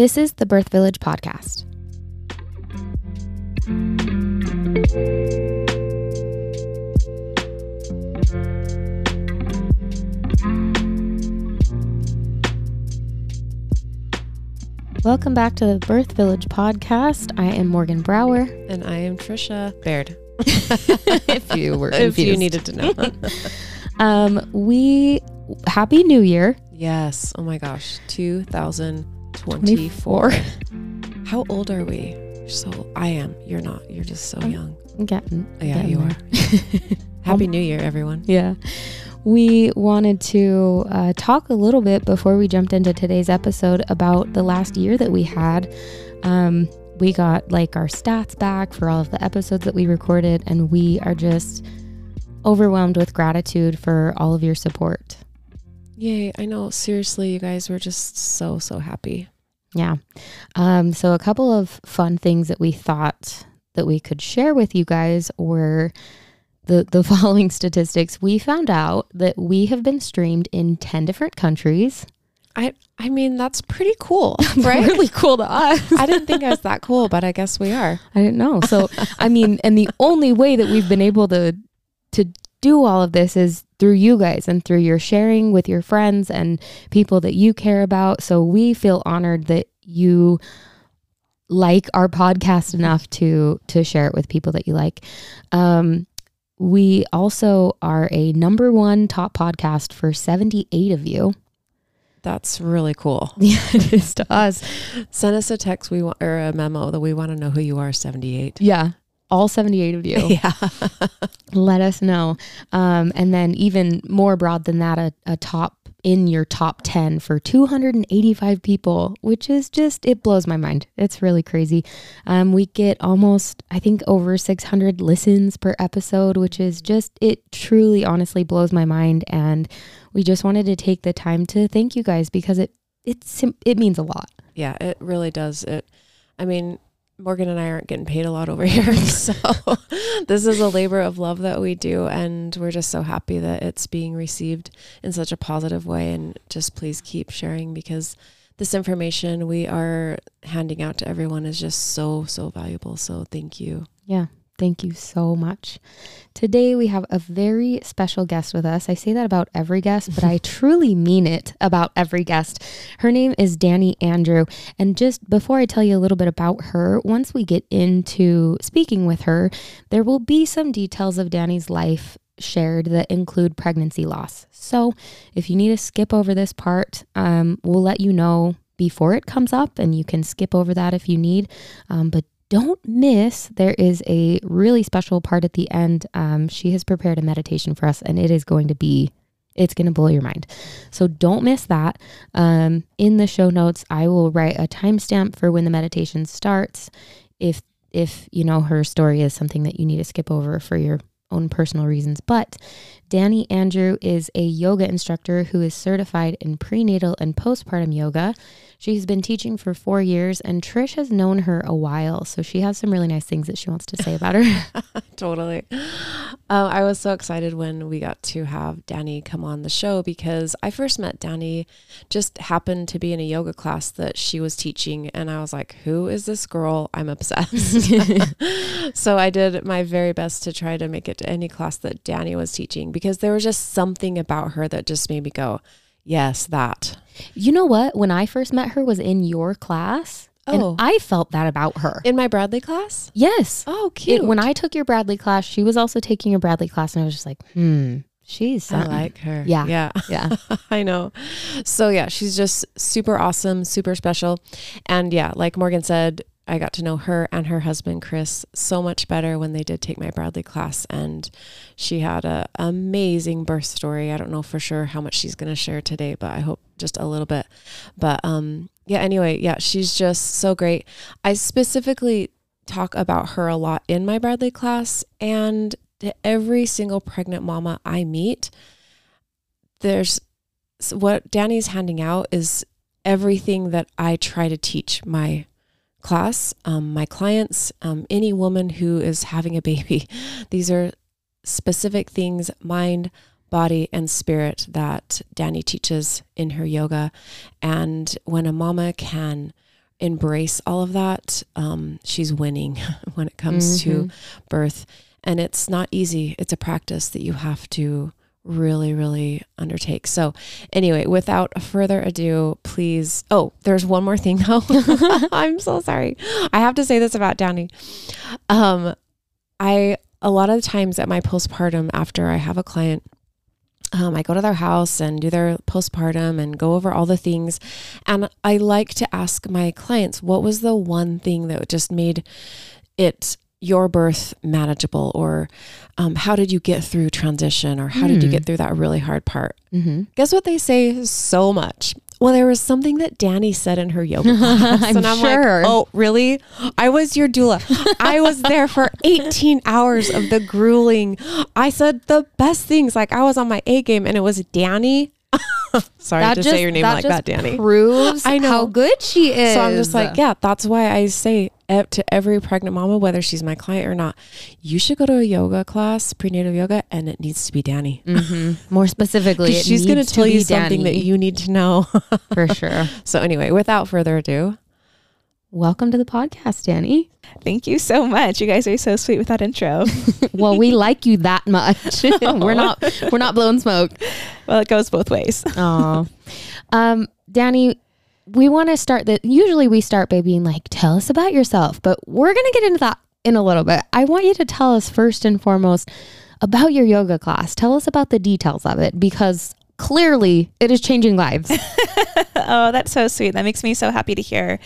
This is the Birth Village podcast. Welcome back to the Birth Village podcast. I am Morgan Brower. And I am Trisha Baird. if you were if you needed to know. Um, we happy New Year. yes. Oh my gosh. 2024. How old are we? So I am. You're not. You're just so I'm young. Getting, yeah, getting you there. are. Happy New Year, everyone. Yeah. We wanted to uh, talk a little bit before we jumped into today's episode about the last year that we had. Um, we got like our stats back for all of the episodes that we recorded, and we are just overwhelmed with gratitude for all of your support. Yay. I know. Seriously, you guys were just so, so happy. Yeah. Um, so, a couple of fun things that we thought that we could share with you guys were the, the following statistics. We found out that we have been streamed in 10 different countries. I I mean, that's pretty cool, right? Really cool to us. I didn't think I was that cool, but I guess we are. I didn't know. So, I mean, and the only way that we've been able to to do all of this is through you guys and through your sharing with your friends and people that you care about. So, we feel honored that you like our podcast enough to to share it with people that you like. Um we also are a number one top podcast for 78 of you. That's really cool. Yeah, it is to us. Send us a text we want or a memo that we want to know who you are 78. Yeah. All 78 of you. Yeah. let us know. Um, and then even more broad than that, a, a top in your top 10 for 285 people, which is just, it blows my mind. It's really crazy. Um, we get almost, I think, over 600 listens per episode, which is just, it truly, honestly blows my mind. And we just wanted to take the time to thank you guys because it, it, it means a lot. Yeah, it really does. It I mean, Morgan and I aren't getting paid a lot over here. So this is a labor of love that we do and we're just so happy that it's being received in such a positive way and just please keep sharing because this information we are handing out to everyone is just so so valuable. So thank you. Yeah. Thank you so much. Today we have a very special guest with us. I say that about every guest, but I truly mean it about every guest. Her name is Dani Andrew. And just before I tell you a little bit about her, once we get into speaking with her, there will be some details of Dani's life shared that include pregnancy loss. So if you need to skip over this part, um, we'll let you know before it comes up and you can skip over that if you need. Um, but don't miss, there is a really special part at the end. Um, she has prepared a meditation for us, and it is going to be, it's going to blow your mind. So don't miss that. Um, in the show notes, I will write a timestamp for when the meditation starts. If if you know her story is something that you need to skip over for your own personal reasons. But Dani Andrew is a yoga instructor who is certified in prenatal and postpartum yoga. She's been teaching for four years, and Trish has known her a while. So she has some really nice things that she wants to say about her. totally. Um, I was so excited when we got to have Dani come on the show because I first met Dani, just happened to be in a yoga class that she was teaching, and I was like, "Who is this girl? I'm obsessed." so I did my very best to try to make it to any class that Dani was teaching because there was just something about her that just made me go, "Yes, that." you know what? When I first met her was in your class. Oh. And I felt that about her. In my Bradley class? yes. Oh, cute. It, when I took your Bradley class, she was also taking your Bradley class, and I was just like, hmm, she's I like her. Yeah. Yeah. yeah. I know. So yeah, she's just super awesome, super special. And yeah, like Morgan said, I got to know her and her husband Chris so much better when they did take my Bradley class and she had a amazing birth story. I don't know for sure how much she's going to share today, but I hope just a little bit. But um yeah, anyway, yeah, she's just so great. I specifically talk about her a lot in my Bradley class and to every single pregnant mama I meet, there's what Dani's handing out is everything that I try to teach my class, um, my clients, um, any woman who is having a baby. These are specific things, mind, body, and spirit that Dani teaches in her yoga. And when a mama can embrace all of that, um, she's winning when it comes to Mhm. birth. And it's not easy. It's a practice that you have to really, really undertake. So, anyway, without further ado, please. Oh, there's one more thing though. I'm so sorry. I have to say this about Dani. Um, I a lot of times at my postpartum, after I have a client, um, I go to their house and do their postpartum and go over all the things. And I like to ask my clients, what was the one thing that just made it your birth manageable? Or um, how did you get through transition? Or how did you Hmm. get through that really hard part? Mm-hmm. Guess what they say so much? Well, there was something that Dani said in her yoga class. I'm and I'm sure. like, oh, really? I was your doula. I was there for 18 hours of the grueling. I said the best things. Like I was on my A game and it was Dani. Sorry to say your name like that, Dani. Proves I know. how good she is. So I'm just like, yeah, that's why I say to every pregnant mama, whether she's my client or not, you should go to a yoga class, prenatal yoga, and it needs to be Dani. Mhm. More specifically, it she's going to tell you something that you need to know. for sure. so anyway, without further ado, Welcome to the podcast, Dani. Thank you so much. You guys are so sweet with that intro. Well, we like you that much. we're not we're not blowing smoke. well, it goes both ways. Oh, um, Dani, we want to start that. Usually, we start by being like, "Tell us about yourself," but we're gonna get into that in a little bit. I want you to tell us first and foremost about your yoga class. Tell us about the details of it because clearly it is changing lives. oh, that's so sweet. That makes me so happy to hear.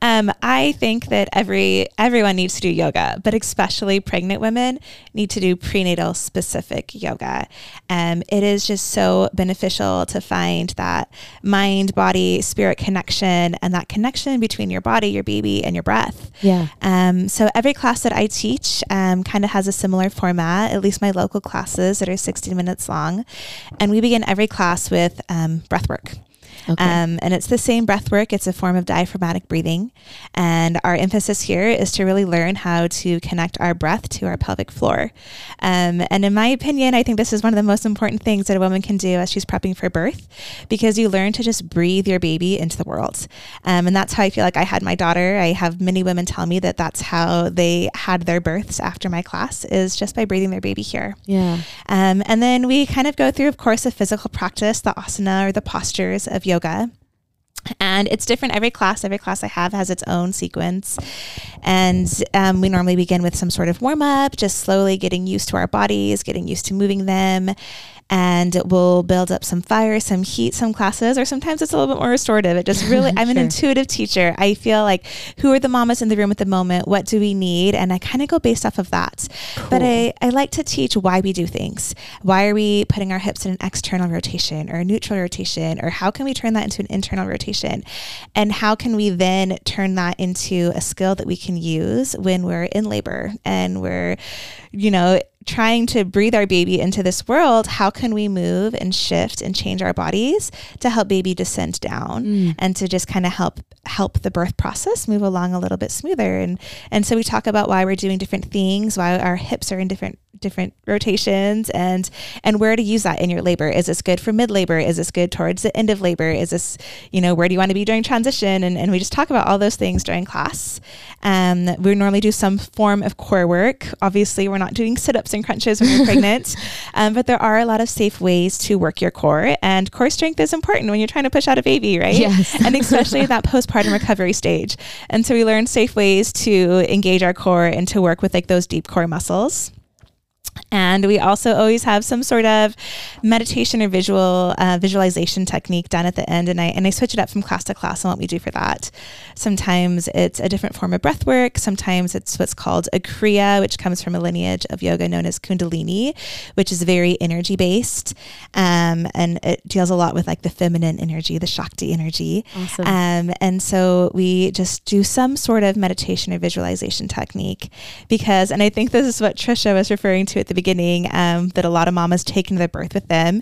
Um, I think that every everyone needs to do yoga, but especially pregnant women need to do prenatal specific yoga. Um, it is just so beneficial to find that mind, body, spirit connection, and that connection between your body, your baby, and your breath. yeah. Um, so every class that I teach um, kind of has a similar format, at least my local classes that are 60 minutes long. And we begin every class with um, breath work. Okay. Um, and it's the same breath work. It's a form of diaphragmatic breathing. And our emphasis here is to really learn how to connect our breath to our pelvic floor. Um, and in my opinion, I think this is one of the most important things that a woman can do as she's prepping for birth because you learn to just breathe your baby into the world. Um, and that's how I feel like I had my daughter. I have many women tell me that that's how they had their births after my class is just by breathing their baby here. yeah. Um, and then we kind of go through, of course, a physical practice, the asana or the postures of yoga. And it's different every class. Every class I have has its own sequence. And um, we normally begin with some sort of warm up, just slowly getting used to our bodies, getting used to moving them. And we'll build up some fire, some heat, some classes, or sometimes it's a little bit more restorative. It just really, I'm an intuitive teacher. I feel like who are the mamas in the room at the moment? What do we need? And I kind of go based off of that. But I, I like to teach why we do things. Why are we putting our hips in an external rotation or a neutral rotation? Or how can we turn that into an internal rotation? And how can we then turn that into a skill that we can use when we're in labor and we're, you know, trying to breathe our baby into this world? How can we move and shift and change our bodies to help baby descend down? Mm. and to just kind of help help the birth process move along a little bit smoother and and so we talk about why we're doing different things why our hips are in different different rotations and and where to use that in your labor is this good for mid labor is this good towards the end of labor is this you know where do you want to be during transition and, and we just talk about all those things during class um, we normally do some form of core work obviously we're not doing sit-ups and crunches when you're pregnant um, but there are a lot of safe ways to work your core and core strength is important when you're trying to push out a baby right Yes. and especially that postpartum recovery stage. And so we learn safe ways to engage our core and to work with like those deep core muscles. And we also always have some sort of meditation or visual uh, visualization technique done at the end, and I and I switch it up from class to class on what we do for that. Sometimes it's a different form of breath work. Sometimes it's what's called a kriya, which comes from a lineage of yoga known as Kundalini, which is very energy based, um, and it deals a lot with like the feminine energy, the Shakti energy. Awesome. Um, and so we just do some sort of meditation or visualization technique because, and I think this is what Trisha was referring to at the beginning um, that a lot of mamas take into their birth with them.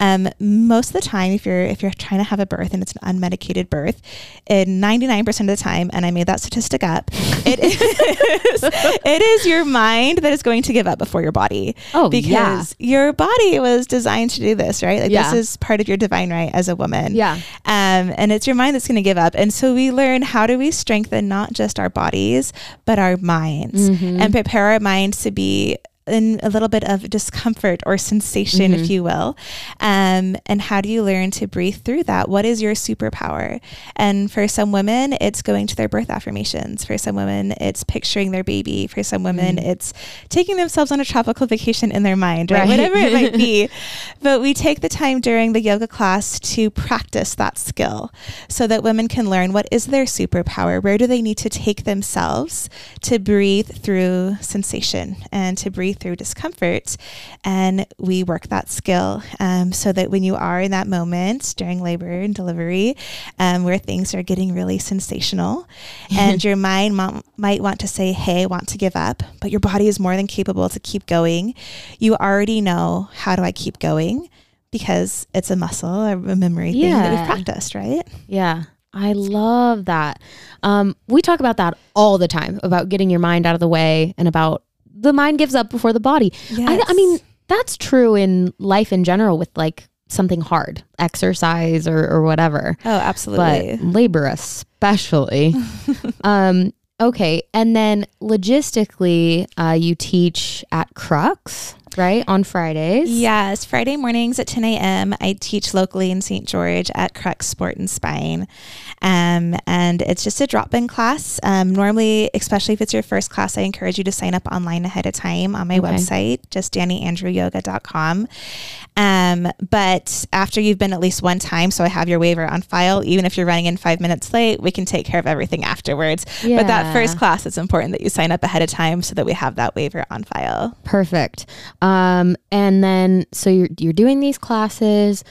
Um, most of the time, if you're if you're trying to have a birth and it's an unmedicated birth, in 99% of the time, and I made that statistic up, it is it is your mind that is going to give up before your body. Oh, because your body was designed to do this, right? Like Yeah. this is part of your divine right as a woman. Yeah. Um, and it's your mind that's going to give up. And so we learn how do we strengthen not just our bodies, but our minds Mhm. and prepare our minds to be in a little bit of discomfort or sensation, if Mhm. you will. Um, and how do you learn to breathe through that? What is your superpower? And for some women, it's going to their birth affirmations. For some women, it's picturing their baby. For some women, Mm. it's taking themselves on a tropical vacation in their mind, right? Right. Whatever it might be. But we take the time during the yoga class to practice that skill so that women can learn what is their superpower? Where do they need to take themselves to breathe through sensation and to breathe through discomfort? And we work that skill um, so that when you are in that moment during labor and delivery um, where things are getting really sensational and your mind might want to say, hey, I want to give up, but your body is more than capable to keep going, you already know how do I keep going? Because it's a muscle, a memory thing that Yeah. we've practiced, right? Yeah. I love that. Um, we talk about that all the time about getting your mind out of the way and about the mind gives up before the body. I, I mean, that's true in life in general with like something hard, exercise or, or whatever, oh, absolutely. but labor especially. um, okay. And then logistically, uh, you teach at Crux, right? On Fridays. Yes, Friday mornings at 10 a.m. I teach locally in St. George at Crux Sport and Spine. Um, and it's just a drop in class. Um, normally, especially if it's your first class, I encourage you to sign up online ahead of time on my Okay. website, just daniandrewyoga.com. Um, but after you've been at least one time, so I have your waiver on file, even if you're running in five minutes late, we can take care of everything afterwards. But that first class, it's important that you sign up ahead of time so that we have that waiver on file. Perfect. Um, and then so you're you're doing these classes,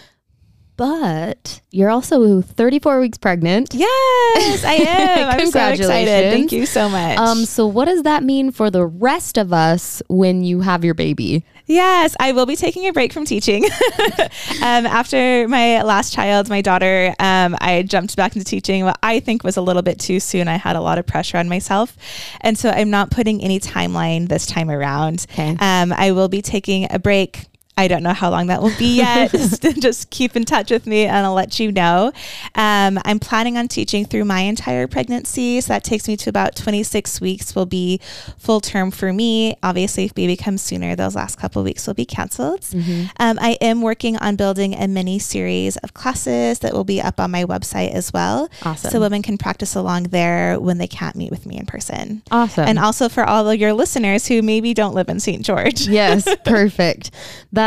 but you're also 34 weeks pregnant. Yes, I am. I'm so excited. Thank you so much. Um, so what does that mean for the rest of us when you have your baby? yes, I will be taking a break from teaching. um, after my last child, my daughter, um, I jumped back into teaching. What I think was a little bit too soon. I had a lot of pressure on myself, and so I'm not putting any timeline this time around. Okay. Um, I will be taking a break. I don't know how long that will be yet. just, just keep in touch with me and I'll let you know. Um, I'm planning on teaching through my entire pregnancy. So that takes me to about 26 weeks will be full term for me. Obviously, if baby comes sooner, those last couple weeks will be canceled. Um, I am working on building a mini series of classes that will be up on my website as well. Awesome. So women can practice along there when they can't meet with me in person. Awesome. And also for all of your listeners who maybe don't live in St. George. yes, perfect.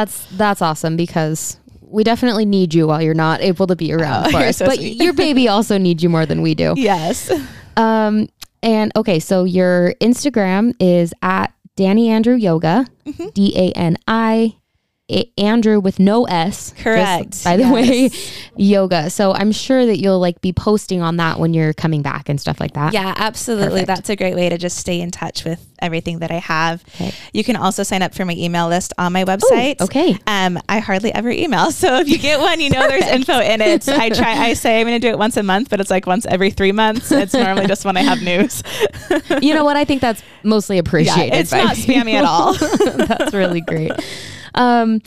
That's that's awesome because we definitely need you while you're not able to be around Oh, for us. so but sweet. your baby also needs you more than we do. Yes. Um, and okay, so your Instagram is at Dani Andrew Yoga, Mm-hmm. D A N I A- Andrew with no S. just Correct. by the way, yoga. So I'm sure that you'll like be posting on that when you're coming back and stuff like that. Yeah, absolutely. Perfect. That's a great way to just stay in touch with everything that I have. Okay. You can also sign up for my email list on my website. okay. Um, I hardly ever email. So if you get one, you know there's info in it. I try I say I'm gonna do it once a month, but it's like once every three months. It's normally just when I have news. You know what? I think that's mostly appreciated. it's by not spammy at all. that's really great. Um,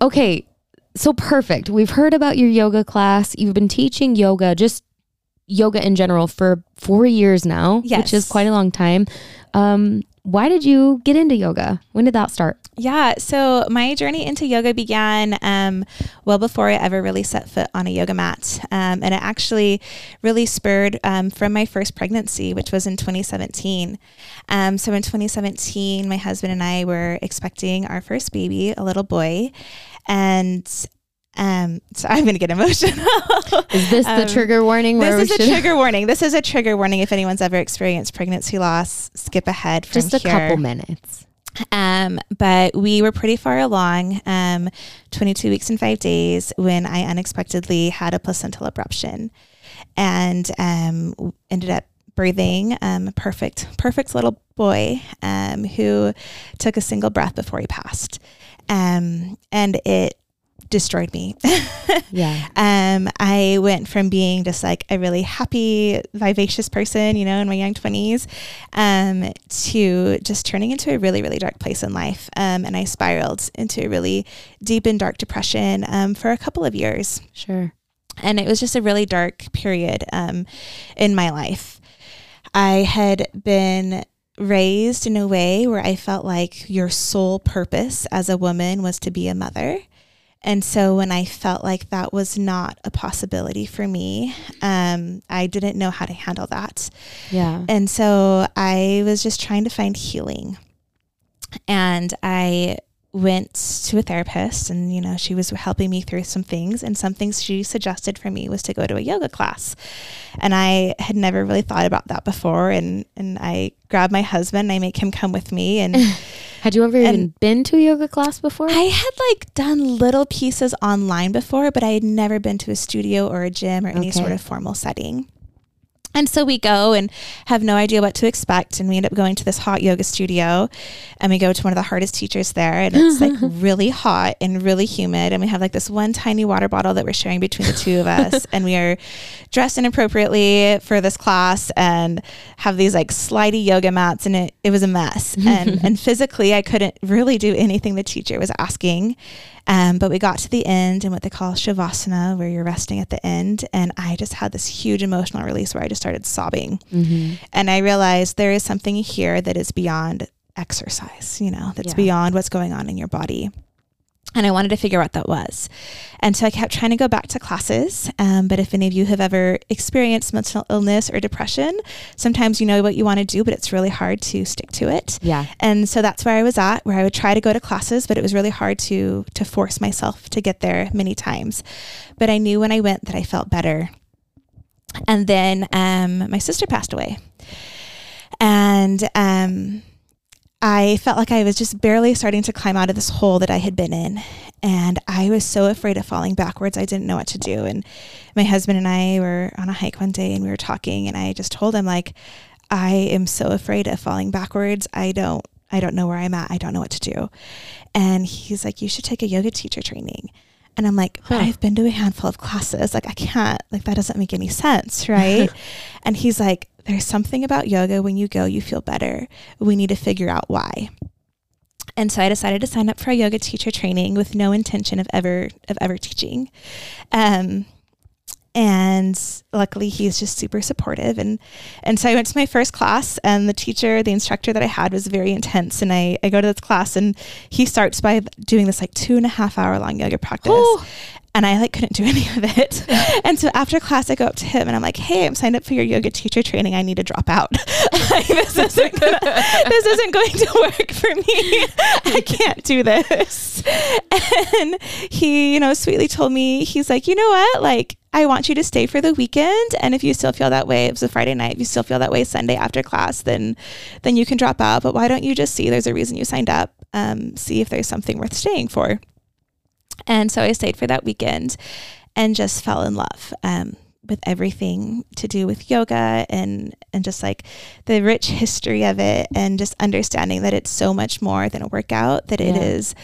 okay, so perfect. We've heard about your yoga class. You've been teaching yoga, just yoga in general, for four years now, yes. which is quite a long time. Um, why did you get into yoga? When did that start? Yeah, so my journey into yoga began um, well before I ever really set foot on a yoga mat. Um, and it actually really spurred um, from my first pregnancy, which was in 2017. Um, so in 2017, my husband and I were expecting our first baby, a little boy. And um, so I'm going to get emotional. Is this the Um, trigger warning? This is a trigger warning. This is a trigger warning. If anyone's ever experienced pregnancy loss, skip ahead just a here. couple minutes. Um, but we were pretty far along, um, 22 weeks and five days, when I unexpectedly had a placental abruption and um, ended up birthing um, a perfect, perfect little boy um, who took a single breath before he passed. Um, and it destroyed me. Yeah. um, I went from being just like a really happy, vivacious person, you know, in my young 20s, um, to just turning into a really, really dark place in life. Um, and I spiraled into a really deep and dark depression um, for a couple of years. Sure. And it was just a really dark period um, in my life. I had been raised in a way where I felt like your sole purpose as a woman was to be a mother. And so when I felt like that was not a possibility for me, um, I didn't know how to handle that. Yeah. And so I was just trying to find healing. And I went to a therapist and you know she was helping me through some things. And some things she suggested for me was to go to a yoga class. And i had never really thought about that before. And and i grabbed my husband. And i make him come with me. And Had you ever even been to a yoga class before? i had like done little pieces online before but i had never been to a studio or a gym or any Okay. sort of formal setting and so we go and have no idea what to expect. And we end up going to this hot yoga studio and we go to one of the hardest teachers there. And it's like really hot and really humid. And we have like this one tiny water bottle that we're sharing between the two of us. and we are dressed inappropriately for this class and have these like slidey yoga mats. And it, it was a mess. And, and physically, I couldn't really do anything the teacher was asking. Um, but we got to the end and what they call shavasana, where you're resting at the end. And I just had this huge emotional release where I just started sobbing. mm-hmm. And I realized there is something here that is beyond exercise, you know, that's Yeah. beyond what's going on in your body. And I wanted to figure out what that was. And so I kept trying to go back to classes. Um, but if any of you have ever experienced mental illness or depression, sometimes you know what you want to do, but it's really hard to stick to it. Yeah. And so that's where I was at, where I would try to go to classes, but it was really hard to to force myself to get there many times. But I knew when I went that I felt better. And then um, my sister passed away, and um, I felt like I was just barely starting to climb out of this hole that I had been in. And I was so afraid of falling backwards. I didn't know what to do. And my husband and I were on a hike one day and we were talking and I just told him like I am so afraid of falling backwards. I don't I don't know where I'm at. I don't know what to do. And he's like, You should take a yoga teacher training. And I'm like, Huh. I've been to a handful of classes. Like I can't, like that doesn't make any sense, right? and he's like, There's something about yoga when you go, you feel better. We need to figure out why. And so I decided to sign up for a yoga teacher training with no intention of ever of ever teaching. Um, and luckily he's just super supportive and and so I went to my first class and the teacher the instructor that I had was very intense and I, I go to this class and he starts by doing this like two and a half hour long yoga practice and I like couldn't do any of it. and so after class, I go up to him and I'm like, "Hey, I'm signed up for your yoga teacher training. I need to drop out. Like, this isn't gonna, this isn't going to work for me. I can't do this." And he, you know, sweetly told me, he's like, "You know what? Like, I want you to stay for the weekend, and if you still feel that way, it was a Friday night. If you still feel that way Sunday after class, then then you can drop out. But why don't you just see? There's a reason you signed up. Um, see if there's something worth staying for." And so I stayed for that weekend and just fell in love um, with everything to do with yoga and, and just like the rich history of it and just understanding that it's so much more than a workout, that it Yeah. is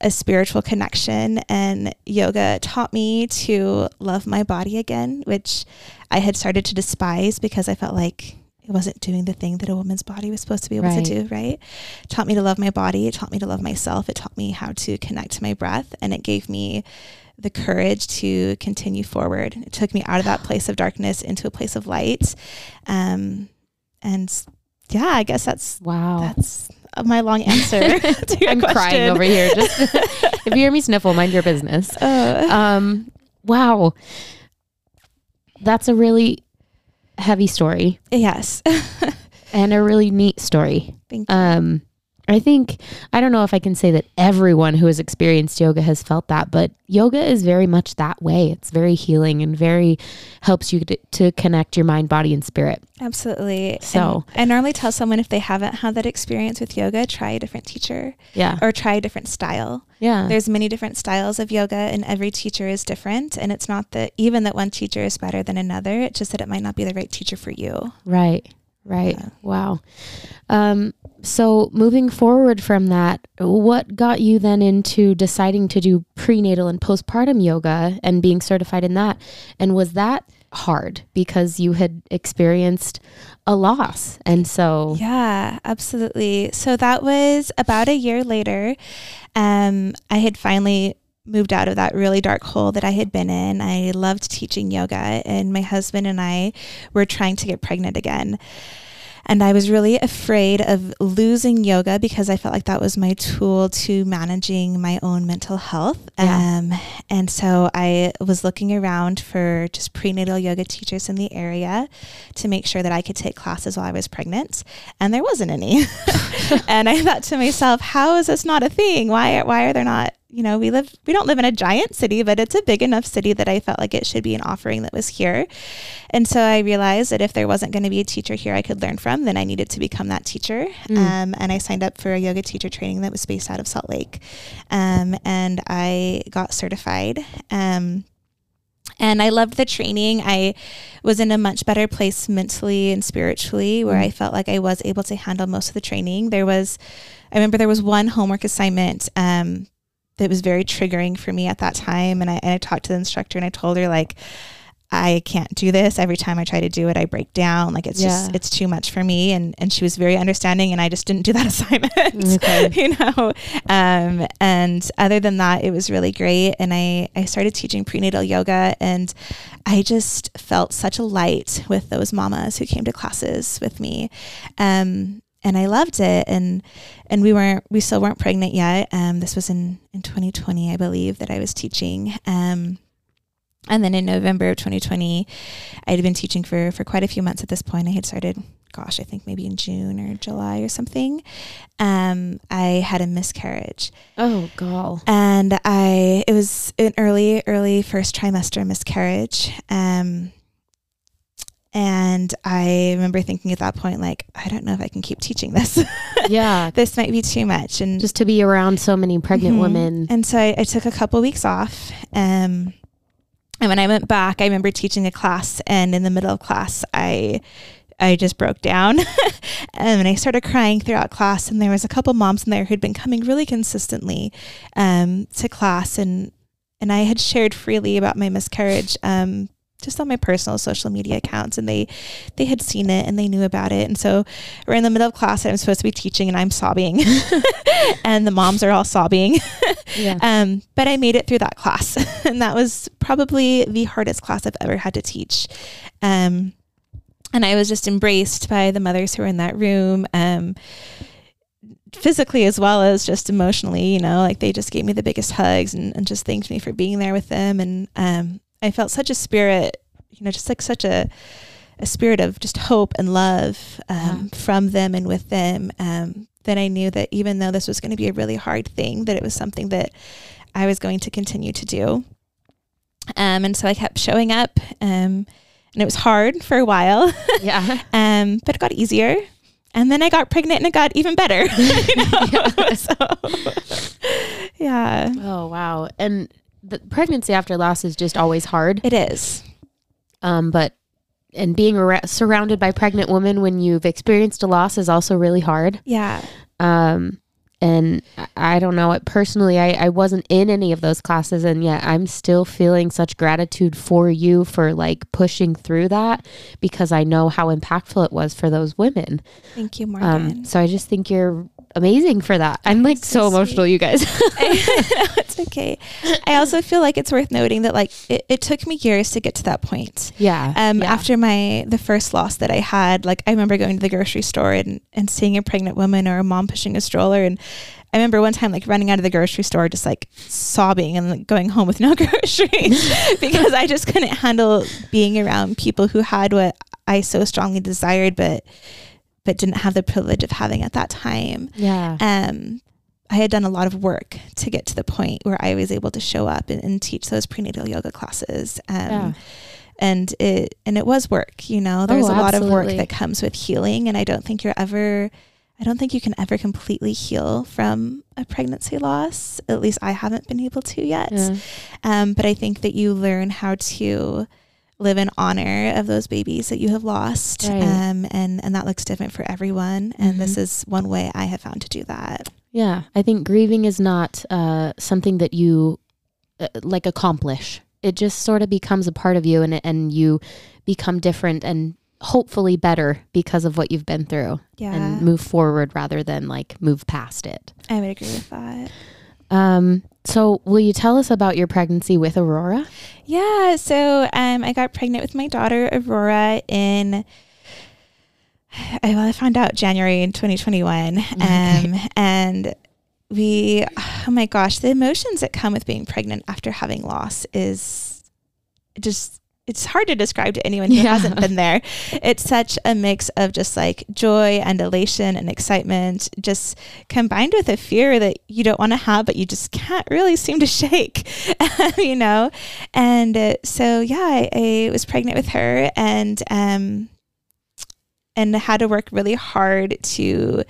a spiritual connection. And yoga taught me to love my body again, which I had started to despise because I felt like it wasn't doing the thing that a woman's body was supposed to be able Right. to do, right? It taught me to love my body. It taught me to love myself. It taught me how to connect to my breath. And it gave me the courage to continue forward. It took me out of that place of darkness into a place of light. Um, and yeah, I guess that's Wow. that's my long answer to your I'm question. crying over here. Just if you hear me sniffle, mind your business. Uh, Um, wow. That's a really heavy story yes. and a really neat story. Thank you. Um, I think I don't know if I can say that everyone who has experienced yoga has felt that, but yoga is very much that way. It's very healing and very helps you to, to connect your mind, body, and spirit. Absolutely. So- And I normally tell someone if they haven't had that experience with yoga, try a different teacher Yeah, or try a different style. yeah, There's many different styles of yoga and every teacher is different and it's not that even that one teacher is better than another, it's just that it might not be the right teacher for you. right, right. Yeah. Wow. Um, so moving forward from that, what got you then into deciding to do prenatal and postpartum yoga and being certified in that? And was that hard because you had experienced a loss? And so, Yeah, absolutely. So that was about a year later. Um, I had finally moved out of that really dark hole that I had been in. I loved teaching yoga, and my husband and I were trying to get pregnant again. And I was really afraid of losing yoga because I felt like that was my tool to managing my own mental health. Yeah. Um, and so I was looking around for just prenatal yoga teachers in the area to make sure that I could take classes while I was pregnant. And there wasn't any. and I thought to myself, how is this not a thing? Why, why are there not? You know, we live, we don't live in a giant city, but it's a big enough city that I felt like it should be an offering that was here. And so I realized that if there wasn't going to be a teacher here I could learn from, then I needed to become that teacher. Mm. Um, and I signed up for a yoga teacher training that was based out of Salt Lake. Um, and I got certified. Um, and I loved the training. I was in a much better place mentally and spiritually where Mm. I felt like I was able to handle most of the training. There was, I remember there was one homework assignment um, that was very triggering for me at that time. And I, and I talked to the instructor and I told her, like, I can't do this. Every time I try to do it, I break down. Like it's Yeah. just it's too much for me. And and she was very understanding, and I just didn't do that assignment. Okay. you know. Um, and other than that, it was really great. And I I started teaching prenatal yoga, and I just felt such a light with those mamas who came to classes with me. Um, and I loved it. And and we weren't we still weren't pregnant yet. Um, this was in in 2020, I believe, that I was teaching. Um. And then in November of 2020, I had been teaching for for quite a few months at this point. I had started, gosh, I think maybe in June or July or something. Um, I had a miscarriage, oh, gall. and I it was an early early first trimester miscarriage. Um, and I remember thinking at that point, like, I don't know if I can keep teaching this. Yeah. this might be too much. And Just to be around so many pregnant Mhm. women. and so I, I took a couple weeks off. Um, and when I went back, I remember teaching a class, and in the middle of class, I I just broke down, and I started crying throughout class. And there was a couple moms in there who'd been coming really consistently um, to class, and and I had shared freely about my miscarriage. Um, just on my personal social media accounts and they they had seen it and they knew about it and so we're in the middle of class and I'm supposed to be teaching and I'm sobbing and the moms are all sobbing Yeah. um, but I made it through that class, and that was probably the hardest class I've ever had to teach. Um, and I was just embraced by the mothers who were in that room, um, physically as well as just emotionally. You know, like they just gave me the biggest hugs and, and just thanked me for being there with them. And um, I felt such a spirit, you know, just like such a a spirit of just hope and love um, from them and with them. Um, then I knew that even though this was going to be a really hard thing, that it was something that I was going to continue to do. Um, and so I kept showing up, um, and it was hard for a while, yeah. um, but it got easier. And then I got pregnant, and it got even better. know? so, yeah, Oh, wow. And the pregnancy after loss is just always hard. it is. Um, but and being ar- surrounded by pregnant women when you've experienced a loss is also really hard. Yeah, Um, and I- don't know it personally. I, I wasn't in any of those classes, and yet I'm still feeling such gratitude for you for like pushing through that because I know how impactful it was for those women. thank you, Morgan. Um, so I just think you're amazing for that. I'm like so, so emotional, you guys. it's okay. I also feel like it's worth noting that like it, it took me years to get to that point. yeah. Um, yeah. after my the first loss that I had, like I remember going to the grocery store and, and seeing a pregnant woman or a mom pushing a stroller and I remember one time like running out of the grocery store just like sobbing and like, going home with no groceries because I just couldn't handle being around people who had what I so strongly desired but but didn't have the privilege of having at that time. Yeah. Um, I had done a lot of work to get to the point where I was able to show up and, and teach those prenatal yoga classes. Um, Yeah. and it and it was work you know there's Oh, a lot of work that comes with healing and i don't think you're ever i don't think you can ever completely heal from a pregnancy loss at least i haven't been able to yet Yeah. um, but i think that you learn how to live in honor of those babies that you have lost Right. um, and and that looks different for everyone and this Mhm. is one way i have found to do that Yeah, I think grieving is not uh, something that you uh, like accomplish. It just sort of becomes a part of you, and and you become different and hopefully better because of what you've been through, yeah and move forward rather than like move past it. i would agree with that Um, so, will you tell us about your pregnancy with Aurora? Yeah, so um, I got pregnant with my daughter Aurora in. I, well, I found out January in 2021, um, and we, oh my gosh, the emotions that come with being pregnant after having loss is just. It's hard to describe to anyone who Yeah. hasn't been there. It's such a mix of just like joy and elation and excitement, just combined with a fear that you don't want to have, but you just can't really seem to shake, you know? And uh, so, yeah, I, I was pregnant with her and, um, and had to work really hard to,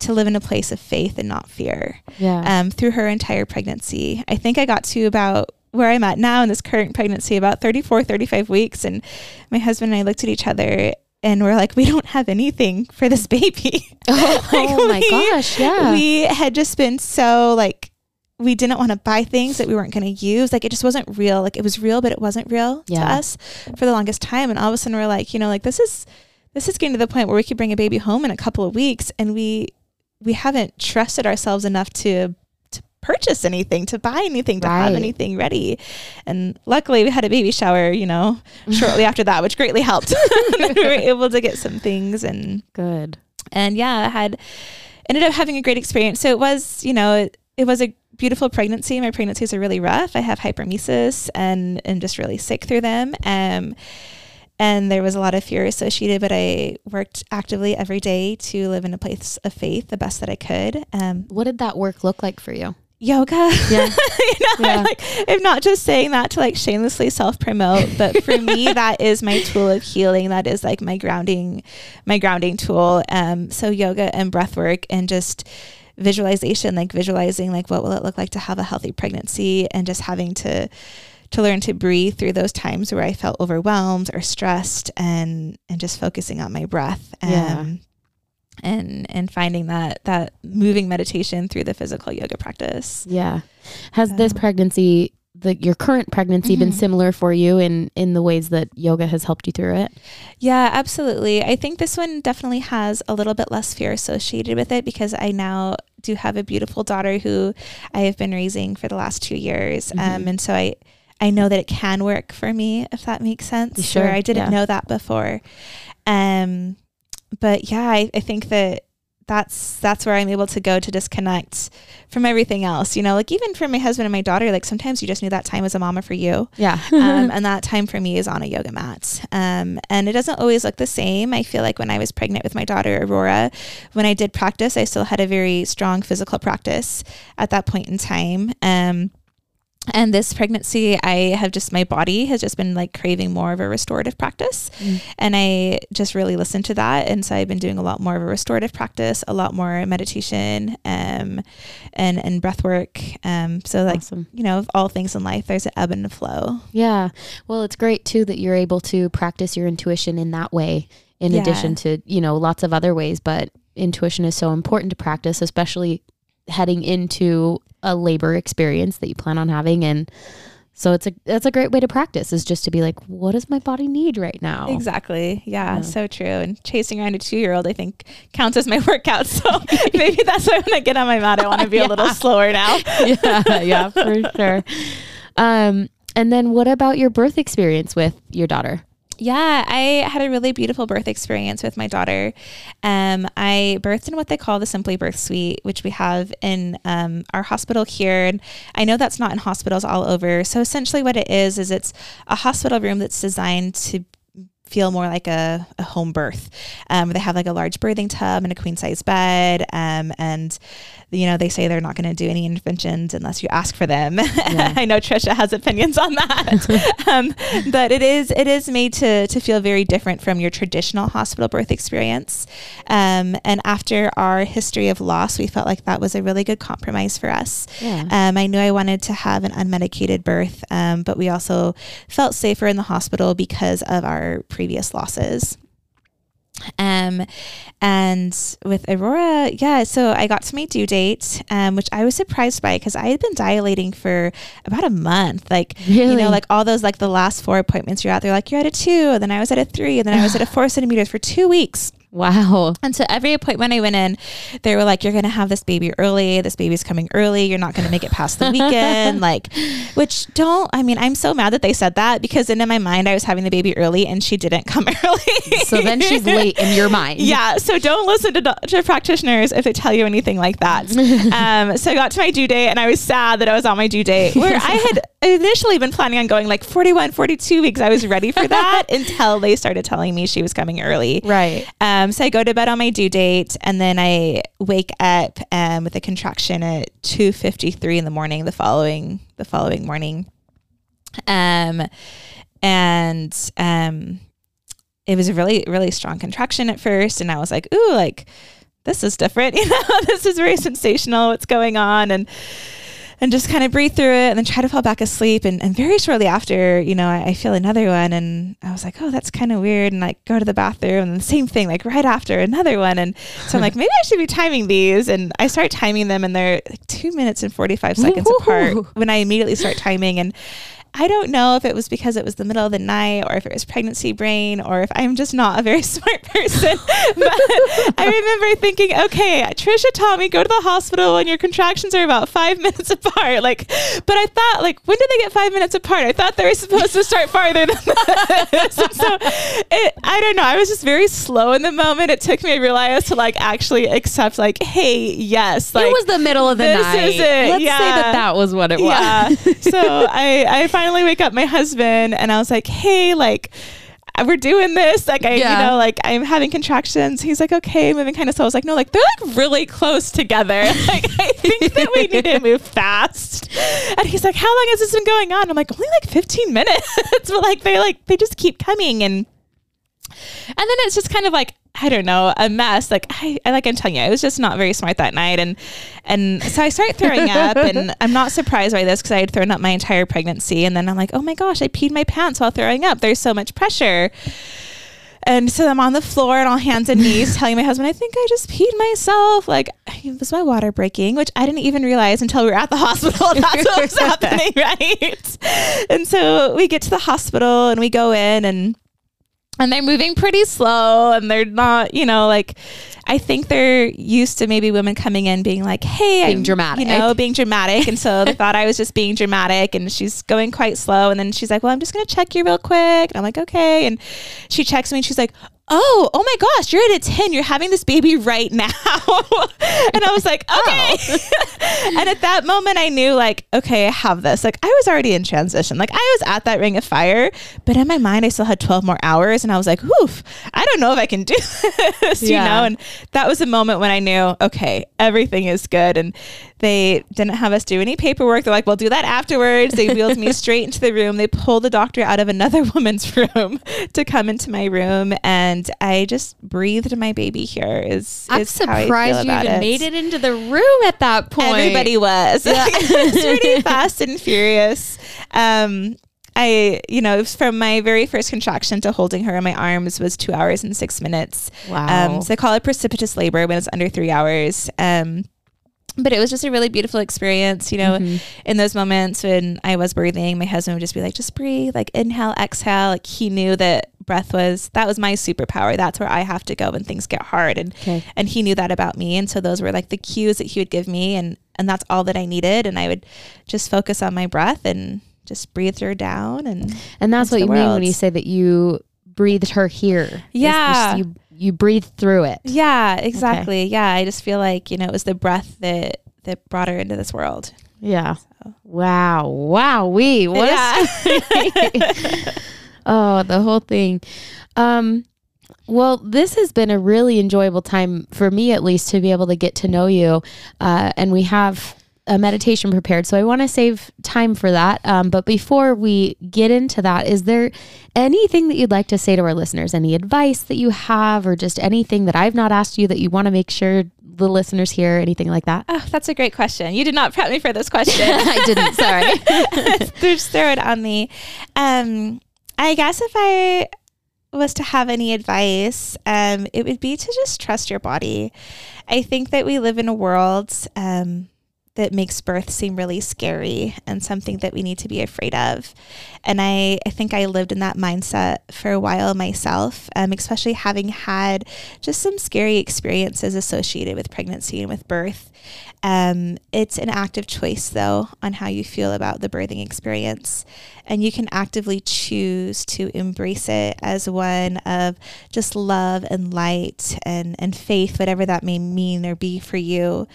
to live in a place of faith and not fear Yeah. um, through her entire pregnancy. I think I got to about where I'm at now in this current pregnancy, about 34, 35 weeks. And my husband and I looked at each other and we're like, we don't have anything for this baby. oh, like oh my we- gosh! Yeah. We had just been so like, we didn't want to buy things that we weren't going to use. Like it just wasn't real. Like it was real, but it wasn't real Yeah. to us for the longest time. And all of a sudden we're like, you know, like this is, this is getting to the point where we could bring a baby home in a couple of weeks and we, we haven't trusted ourselves enough to purchase anything, to buy anything, to have anything ready. And luckily we had a baby shower, you know, shortly after that, which greatly helped. we were able to get some things and Good. and yeah, I had ended up having a great experience. So it was, you know, it, it was a beautiful pregnancy. My pregnancies are really rough. I have hyperemesis and and just really sick through them. Um and there was a lot of fear associated, but I worked actively every day to live in a place of faith the best that I could. Um, What did that work look like for you? Yoga. Yeah. you know, Yeah. I'm, like, I'm not just saying that to like shamelessly self promote, but for me, that is my tool of healing. That is like my grounding, my grounding tool. Um, so yoga and breath work and just visualization, like visualizing like what will it look like to have a healthy pregnancy and just having to to learn to breathe through those times where I felt overwhelmed or stressed and and just focusing on my breath. Um, Yeah. And and finding that that moving meditation through the physical yoga practice. Yeah. Has this Um, pregnancy, the your current pregnancy, been Mhm. similar for you in in the ways that yoga has helped you through it? Yeah, absolutely. I think this one definitely has a little bit less fear associated with it because I now do have a beautiful daughter who I have been raising for the last two years. Um, Mhm. and so I, I know that it can work for me, if that makes sense. Sure, I didn't yeah. know that before. Um, but yeah, I, I think that that's that's where I'm able to go to disconnect from everything else. You know, like even for my husband and my daughter, like sometimes you just need that time as a mama for you Yeah. um, and that time for me is on a yoga mat. Um, and it doesn't always look the same. I feel like when I was pregnant with my daughter Aurora, when I did practice, I still had a very strong physical practice at that point in time. Um, and this pregnancy, I have just my body has just been like craving more of a restorative practice, Mm. and I just really listened to that. And so I've been doing a lot more of a restorative practice, a lot more meditation, um, and and breath work. Um, so like awesome. you know, of all things in life, there's an ebb and a flow. Yeah. Well, it's great too that you're able to practice your intuition in that way, in Yeah. addition to, you know, lots of other ways. But intuition is so important to practice, especially heading into a labor experience that you plan on having. And so it's a that's a great way to practice is just to be like, what does my body need right now? Exactly. Yeah, Yeah. so true. And chasing around a two year old, I think, counts as my workout. So maybe that's why when I get on my mat, I want to be a little slower now. yeah, yeah, for sure. Um, and then what about your birth experience with your daughter? Yeah, I had a really beautiful birth experience with my daughter. Um, I birthed in what they call the Simply Birth Suite, which we have in um, our hospital here. And I know that's not in hospitals all over. So essentially, what it is is it's a hospital room that's designed to feel more like a, a home birth. Um, they have like a large birthing tub and a queen size bed. Um, and, you know, they say they're not going to do any interventions unless you ask for them. Yeah. I know Trisha has opinions on that. um, but it is, it is made to, to feel very different from your traditional hospital birth experience. Um, and after our history of loss, we felt like that was a really good compromise for us. Yeah. Um, I knew I wanted to have an unmedicated birth, um, but we also felt safer in the hospital because of our previous losses. Um, and with Aurora, yeah, so I got to my due date, um, which I was surprised by because I had been dilating for about a month. Like, really? you know, like all those, like the last four appointments you're at, they're like, you're at a two, and then I was at a three, and then I was at a four centimeters for two weeks. Wow. And so every appointment I went in, they were like, You're going to have this baby early. This baby's coming early. You're not going to make it past the weekend. like, which don't, I mean, I'm so mad that they said that because in my mind, I was having the baby early and she didn't come early. so then she's late in your mind. Yeah. So don't listen to, to practitioners if they tell you anything like that. um, so I got to my due date and I was sad that I was on my due date where I had initially been planning on going like 41, 42 weeks. I was ready for that until they started telling me she was coming early. Right. Um, um, so I go to bed on my due date, and then I wake up um, with a contraction at two fifty three in the morning. The following the following morning, um, and um, it was a really really strong contraction at first, and I was like, ooh, like this is different. You know, this is very sensational. What's going on? And and just kind of breathe through it and then try to fall back asleep. And, and very shortly after, you know, I, I feel another one and I was like, oh, that's kind of weird. And like go to the bathroom and the same thing, like right after another one. And so I'm like, maybe I should be timing these. And I start timing them and they're like two minutes and 45 seconds apart when I immediately start timing. And I don't know if it was because it was the middle of the night or if it was pregnancy brain or if I'm just not a very smart person. but I remember thinking, okay, Trisha taught me go to the hospital when your contractions are about five minutes apart. Like, but I thought, like, when did they get five minutes apart? I thought they were supposed to start farther than this. so it, I don't know. I was just very slow in the moment. It took me a realize to like actually accept, like, hey, yes, like it was the middle of the this night. Is it. Let's yeah. say that that was what it was. Yeah. so I, I finally wake up my husband and I was like, hey, like, we're doing this. Like, I, yeah. you know, like I'm having contractions. He's like, okay, moving kind of slow. I was like, no, like they're like really close together. like, I think that we need to move fast. And he's like, how long has this been going on? I'm like, only like 15 minutes. but like, they like, they just keep coming. And, and then it's just kind of like, I don't know, a mess. Like I, I like I'm telling you, I was just not very smart that night, and and so I start throwing up, and I'm not surprised by this because I had thrown up my entire pregnancy, and then I'm like, oh my gosh, I peed my pants while throwing up. There's so much pressure. And so I'm on the floor and all hands and knees telling my husband, I think I just peed myself. Like, was my water breaking? Which I didn't even realize until we were at the hospital. That's what was happening, right? And so we get to the hospital and we go in and and they're moving pretty slow and they're not, you know, like I think they're used to maybe women coming in being like, "Hey, being I'm, dramatic," you know, being dramatic, and so they thought I was just being dramatic. And she's going quite slow, and then she's like, "Well, I'm just gonna check you real quick." And I'm like, "Okay," and she checks me, and she's like, oh, oh my gosh, you're at a 10. You're having this baby right now. and I was like, okay. Oh. and at that moment, I knew, like, okay, I have this. Like, I was already in transition. Like, I was at that ring of fire, but in my mind, I still had 12 more hours. And I was like, oof, I don't know if I can do this, yeah. you know? And that was a moment when I knew, okay, everything is good. And they didn't have us do any paperwork. They're like, we'll do that afterwards. They wheeled me straight into the room. They pulled the doctor out of another woman's room to come into my room. And I just breathed my baby here. Is, I'm is surprised you even it. made it into the room at that point. Everybody was. Yeah. it's pretty fast and furious. Um, I, you know, from my very first contraction to holding her in my arms was two hours and six minutes. Wow. Um, so I call it precipitous labor when it's under three hours. Um, but it was just a really beautiful experience, you know, mm-hmm. in those moments when I was breathing, my husband would just be like, just breathe, like inhale, exhale. Like he knew that breath was, that was my superpower. That's where I have to go when things get hard. And, okay. and he knew that about me. And so those were like the cues that he would give me. And, and that's all that I needed. And I would just focus on my breath and just breathe her down. And, and that's what you world. mean when you say that you breathed her here. Yeah. You you breathe through it. Yeah, exactly. Okay. Yeah, I just feel like you know it was the breath that that brought her into this world. Yeah. So. Wow. Wow. We what? Yeah. Oh, the whole thing. Um, well, this has been a really enjoyable time for me, at least, to be able to get to know you. Uh, and we have a meditation prepared. So I want to save time for that. Um, but before we get into that, is there anything that you'd like to say to our listeners? Any advice that you have, or just anything that I've not asked you that you want to make sure the listeners hear? Anything like that? Oh, that's a great question. You did not prep me for this question. I didn't. Sorry. Just throw it on me. Um, I guess if I was to have any advice, um, it would be to just trust your body. I think that we live in a world um, that makes birth seem really scary and something that we need to be afraid of. And I, I think I lived in that mindset for a while myself, um, especially having had just some scary experiences associated with pregnancy and with birth. Um, it's an active choice, though, on how you feel about the birthing experience. And you can actively choose to embrace it as one of just love and light and, and faith, whatever that may mean or be for you.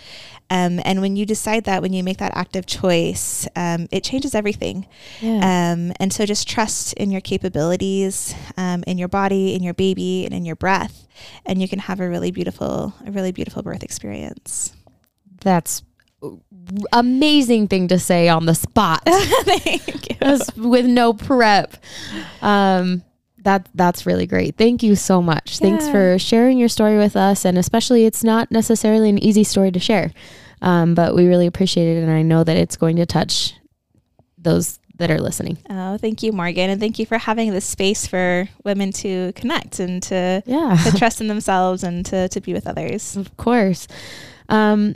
Um, and when you decide that, when you make that active choice, um, it changes everything. Yeah. Um, and so just trust in your capabilities, um, in your body, in your baby, and in your breath. And you can have a really beautiful, a really beautiful birth experience. That's amazing thing to say on the spot. Thank you. With no prep. Um, that that's really great. Thank you so much. Yeah. Thanks for sharing your story with us, and especially it's not necessarily an easy story to share, um, but we really appreciate it, and I know that it's going to touch those that are listening. Oh, thank you, Morgan, and thank you for having this space for women to connect and to yeah. to trust in themselves and to to be with others. Of course. Um,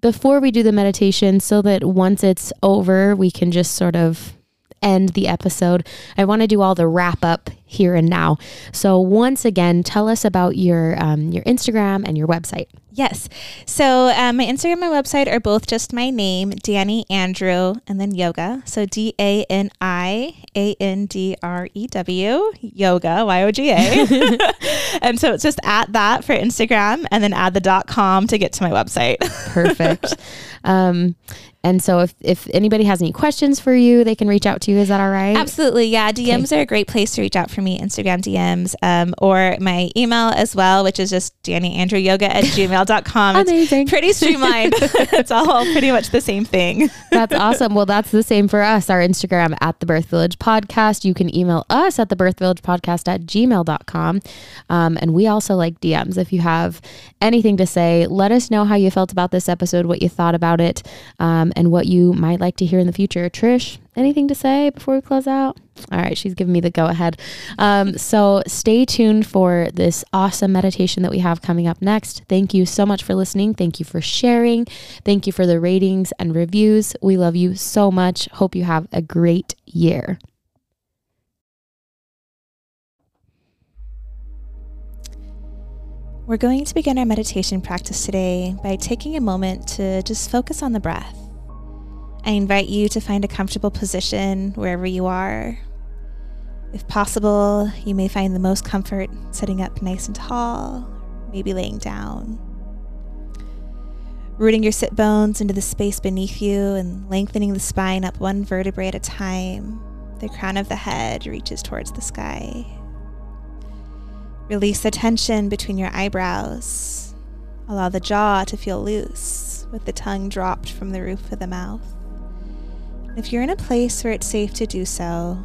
before we do the meditation, so that once it's over, we can just sort of end the episode, I want to do all the wrap up here and now. So once again, tell us about your um, your Instagram and your website. Yes. So um, my Instagram and my website are both just my name, Dani Andrew, and then yoga. So D A N I A N D R E W, yoga, Y O G A. and so it's just at that for Instagram and then add the dot com to get to my website. Perfect. Um, and so if, if anybody has any questions for you, they can reach out to you. Is that all right? Absolutely. Yeah. DMs okay. are a great place to reach out for me, Instagram DMs, um, or my email as well, which is just DaniAndrewYoga at gmail.com. Amazing. It's pretty streamlined. it's all pretty much the same thing. that's awesome. Well, that's the same for us. Our Instagram at the Birth Village Podcast. You can email us at the Birth Village Podcast at gmail.com. Um, and we also like DMs. If you have anything to say, let us know how you felt about this episode, what you thought about it. Um, and what you might like to hear in the future. Trish, anything to say before we close out? All right, she's giving me the go ahead. Um, so stay tuned for this awesome meditation that we have coming up next. Thank you so much for listening. Thank you for sharing. Thank you for the ratings and reviews. We love you so much. Hope you have a great year. We're going to begin our meditation practice today by taking a moment to just focus on the breath. I invite you to find a comfortable position wherever you are. If possible, you may find the most comfort sitting up nice and tall, maybe laying down. Rooting your sit bones into the space beneath you and lengthening the spine up one vertebrae at a time, the crown of the head reaches towards the sky. Release the tension between your eyebrows. Allow the jaw to feel loose, with the tongue dropped from the roof of the mouth. If you're in a place where it's safe to do so,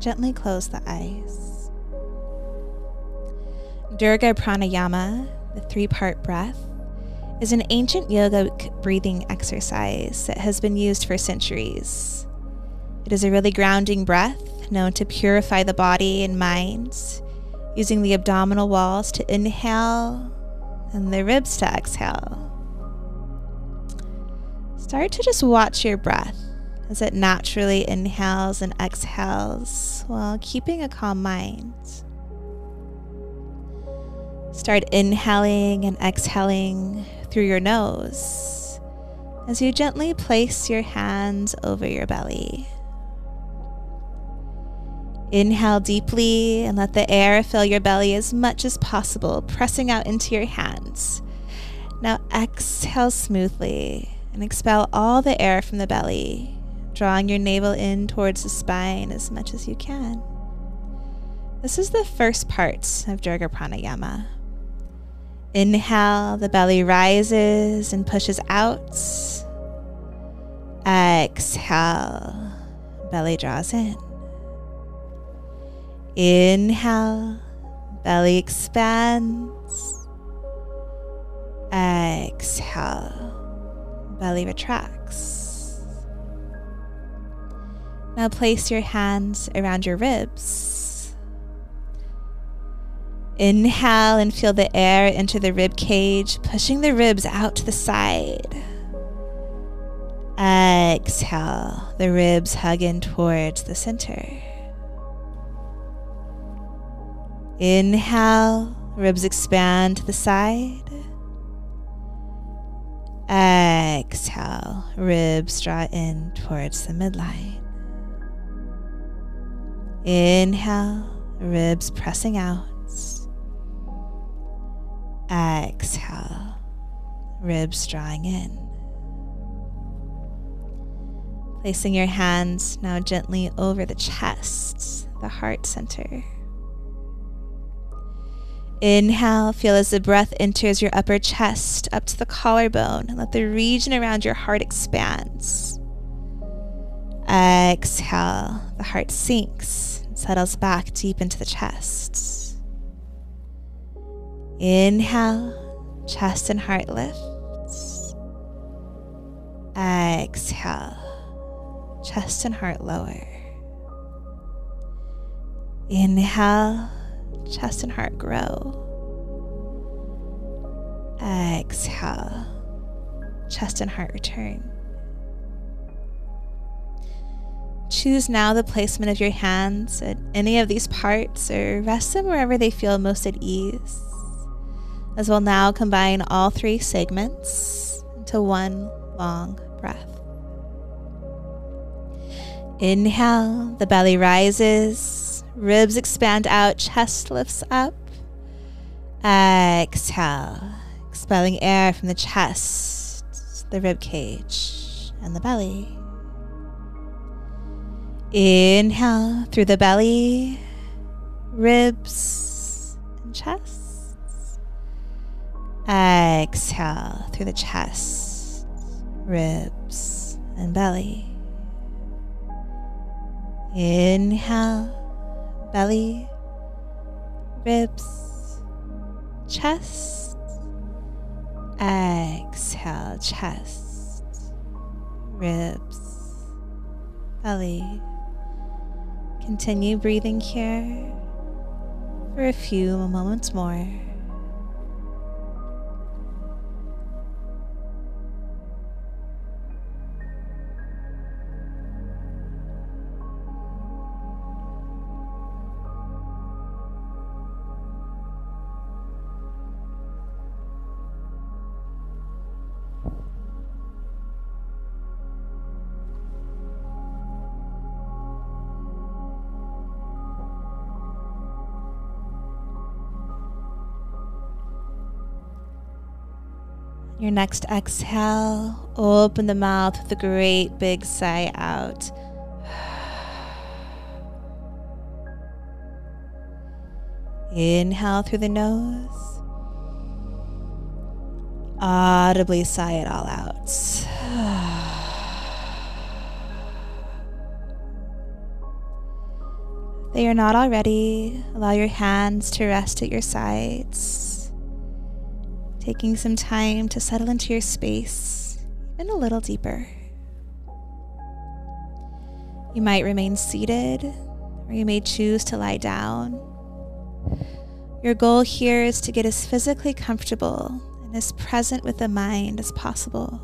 gently close the eyes. Dirga Pranayama, the three part breath, is an ancient yogic breathing exercise that has been used for centuries. It is a really grounding breath known to purify the body and mind, using the abdominal walls to inhale and the ribs to exhale. Start to just watch your breath as it naturally inhales and exhales while keeping a calm mind. Start inhaling and exhaling through your nose as you gently place your hands over your belly. Inhale deeply and let the air fill your belly as much as possible, pressing out into your hands. Now exhale smoothly and expel all the air from the belly drawing your navel in towards the spine as much as you can. This is the first part of Dirga Pranayama. Inhale, the belly rises and pushes out. Exhale, belly draws in. Inhale, belly expands. Exhale, belly retracts. Now place your hands around your ribs. Inhale and feel the air enter the rib cage, pushing the ribs out to the side. Exhale, the ribs hug in towards the center. Inhale, ribs expand to the side. Exhale, ribs draw in towards the midline. Inhale, ribs pressing out. Exhale, ribs drawing in. Placing your hands now gently over the chest, the heart center. Inhale, feel as the breath enters your upper chest up to the collarbone and let the region around your heart expands. Exhale, the heart sinks settles back deep into the chest. Inhale, chest and heart lifts. Exhale, chest and heart lower. Inhale, chest and heart grow. Exhale, chest and heart return. Choose now the placement of your hands at any of these parts or rest them wherever they feel most at ease. As we'll now combine all three segments into one long breath. Inhale, the belly rises, ribs expand out, chest lifts up. Exhale, expelling air from the chest, the rib cage, and the belly. Inhale through the belly, ribs, and chest. Exhale through the chest, ribs, and belly. Inhale, belly, ribs, chest. Exhale, chest, ribs, belly. Continue breathing here for a few moments more. Your next exhale, open the mouth with a great big sigh out. Inhale through the nose. Audibly sigh it all out. If They are not already. Allow your hands to rest at your sides taking some time to settle into your space even a little deeper. You might remain seated, or you may choose to lie down. Your goal here is to get as physically comfortable and as present with the mind as possible.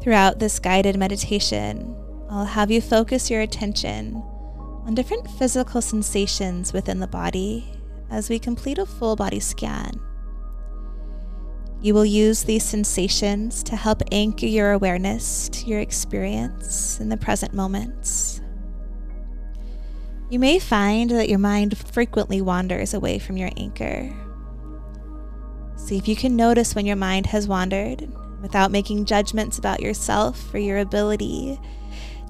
Throughout this guided meditation, I'll have you focus your attention on different physical sensations within the body as we complete a full body scan. You will use these sensations to help anchor your awareness to your experience in the present moments. You may find that your mind frequently wanders away from your anchor. See if you can notice when your mind has wandered without making judgments about yourself or your ability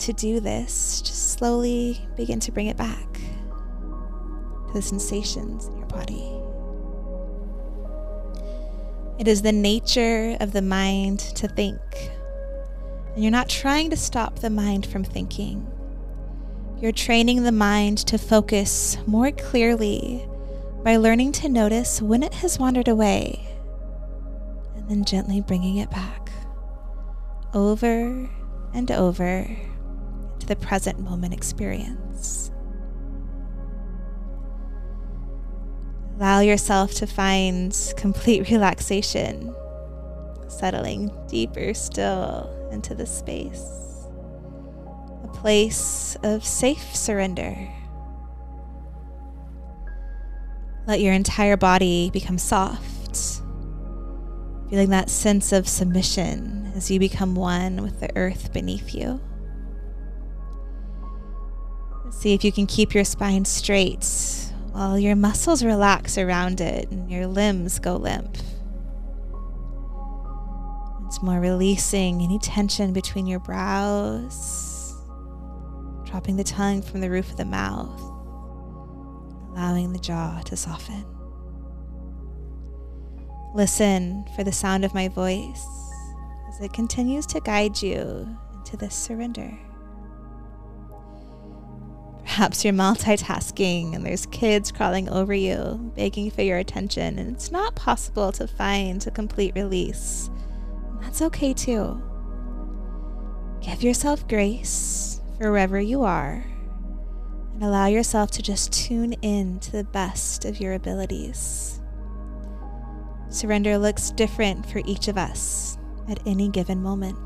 to do this. Just slowly begin to bring it back the sensations in your body. It is the nature of the mind to think. And you're not trying to stop the mind from thinking. You're training the mind to focus more clearly by learning to notice when it has wandered away and then gently bringing it back over and over to the present moment experience. Allow yourself to find complete relaxation, settling deeper still into the space, a place of safe surrender. Let your entire body become soft, feeling that sense of submission as you become one with the earth beneath you. See if you can keep your spine straight while your muscles relax around it and your limbs go limp. Once more, releasing any tension between your brows, dropping the tongue from the roof of the mouth, allowing the jaw to soften. Listen for the sound of my voice as it continues to guide you into this surrender. Perhaps you're multitasking and there's kids crawling over you, begging for your attention, and it's not possible to find a complete release. That's okay too. Give yourself grace for wherever you are and allow yourself to just tune in to the best of your abilities. Surrender looks different for each of us at any given moment.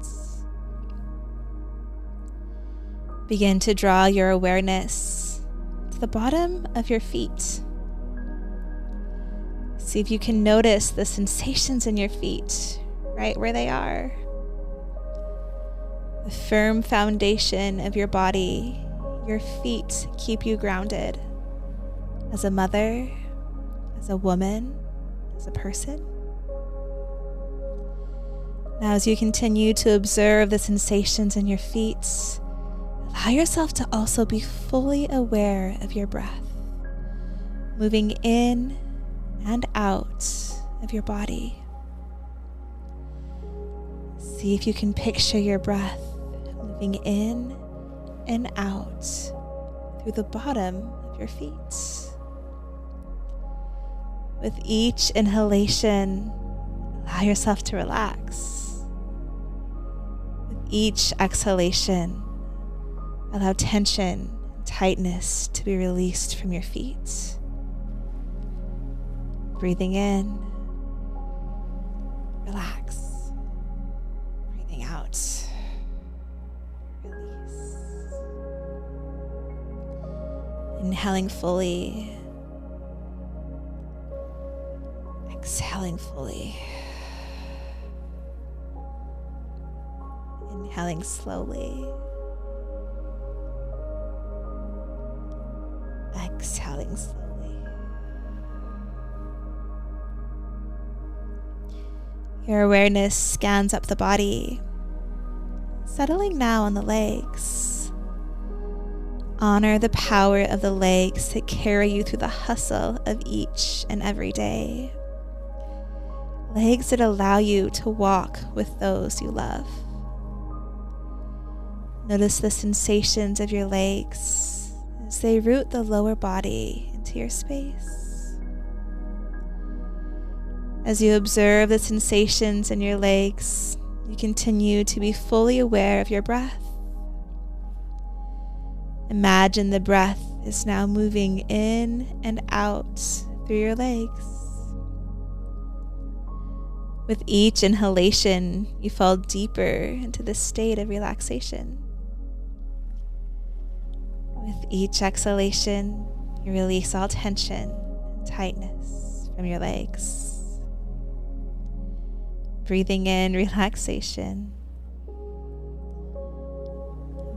Begin to draw your awareness to the bottom of your feet. See if you can notice the sensations in your feet right where they are. The firm foundation of your body, your feet keep you grounded as a mother, as a woman, as a person. Now, as you continue to observe the sensations in your feet, Allow yourself to also be fully aware of your breath, moving in and out of your body. See if you can picture your breath moving in and out through the bottom of your feet. With each inhalation, allow yourself to relax. With each exhalation, Allow tension tightness to be released from your feet. Breathing in, relax. Breathing out, release. Inhaling fully, exhaling fully. Inhaling slowly. Exhaling slowly. Your awareness scans up the body, settling now on the legs. Honor the power of the legs that carry you through the hustle of each and every day. Legs that allow you to walk with those you love. Notice the sensations of your legs as they root the lower body into your space. As you observe the sensations in your legs, you continue to be fully aware of your breath. Imagine the breath is now moving in and out through your legs. With each inhalation, you fall deeper into this state of relaxation. With each exhalation, you release all tension and tightness from your legs. Breathing in relaxation.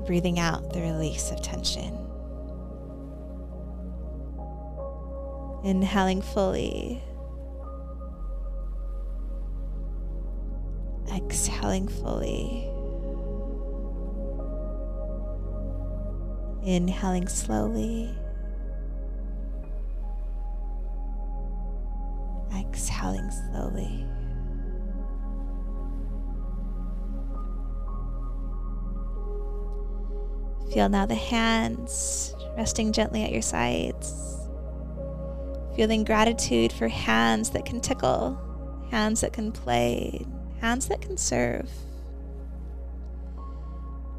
Breathing out the release of tension. Inhaling fully. Exhaling fully. Inhaling slowly. Exhaling slowly. Feel now the hands resting gently at your sides. Feeling gratitude for hands that can tickle, hands that can play, hands that can serve.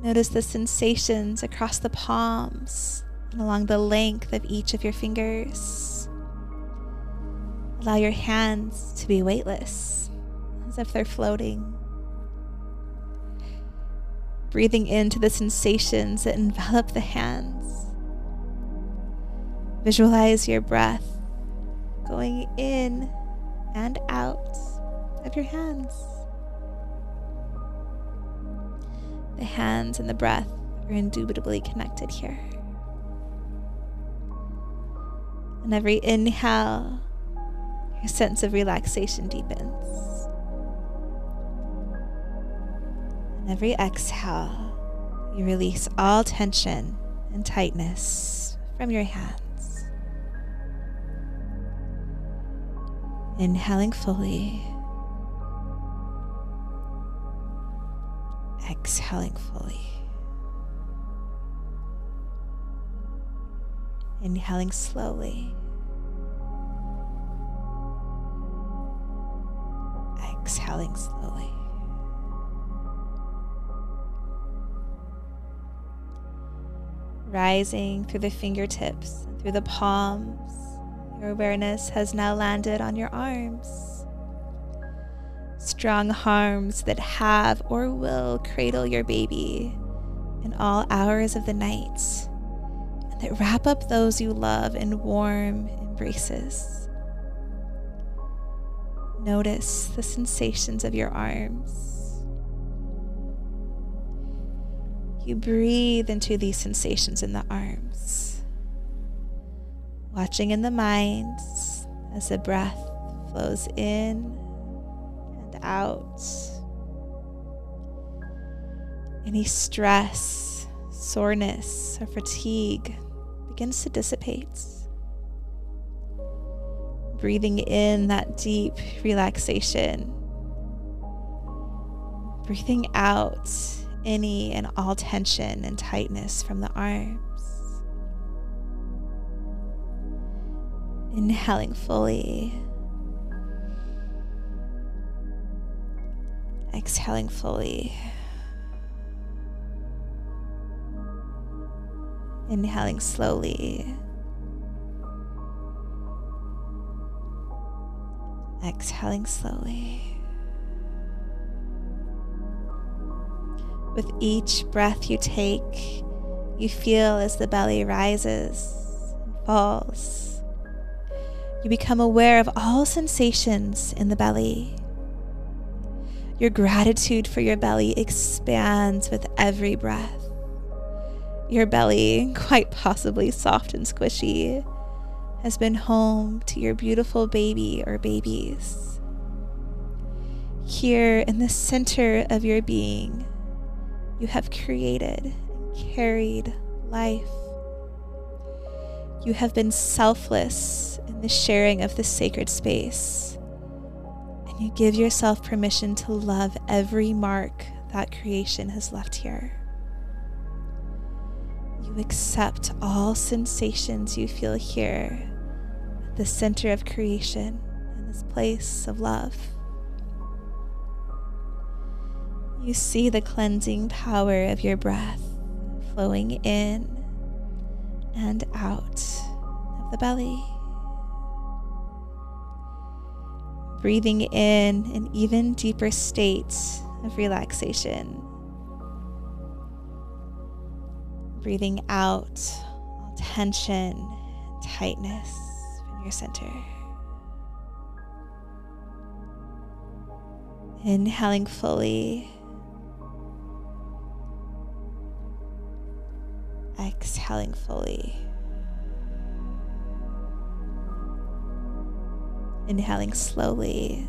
Notice the sensations across the palms and along the length of each of your fingers. Allow your hands to be weightless, as if they're floating breathing into the sensations that envelop the hands. Visualize your breath going in and out of your hands. The hands and the breath are indubitably connected here. And every inhale, your sense of relaxation deepens. And every exhale, you release all tension and tightness from your hands. Inhaling fully. Exhaling fully. Inhaling slowly. Exhaling slowly. rising through the fingertips and through the palms. Your awareness has now landed on your arms. Strong arms that have or will cradle your baby in all hours of the night and that wrap up those you love in warm embraces. Notice the sensations of your arms You breathe into these sensations in the arms, watching in the mind as the breath flows in out. Any stress, soreness, or fatigue begins to dissipate. Breathing in that deep relaxation. Breathing out any and all tension and tightness from the arms. Inhaling fully. Exhaling fully. Inhaling slowly. Exhaling slowly. With each breath you take, you feel as the belly rises and falls. You become aware of all sensations in the belly. Your gratitude for your belly expands with every breath. Your belly, quite possibly soft and squishy, has been home to your beautiful baby or babies. Here in the center of your being, you have created and carried life. You have been selfless in the sharing of this sacred space. You give yourself permission to love every mark that creation has left here. You accept all sensations you feel here at the center of creation in this place of love. You see the cleansing power of your breath flowing in and out of the belly. Breathing in an even deeper state of relaxation. Breathing out tension tightness from your center. Inhaling fully exhaling fully. Inhaling slowly.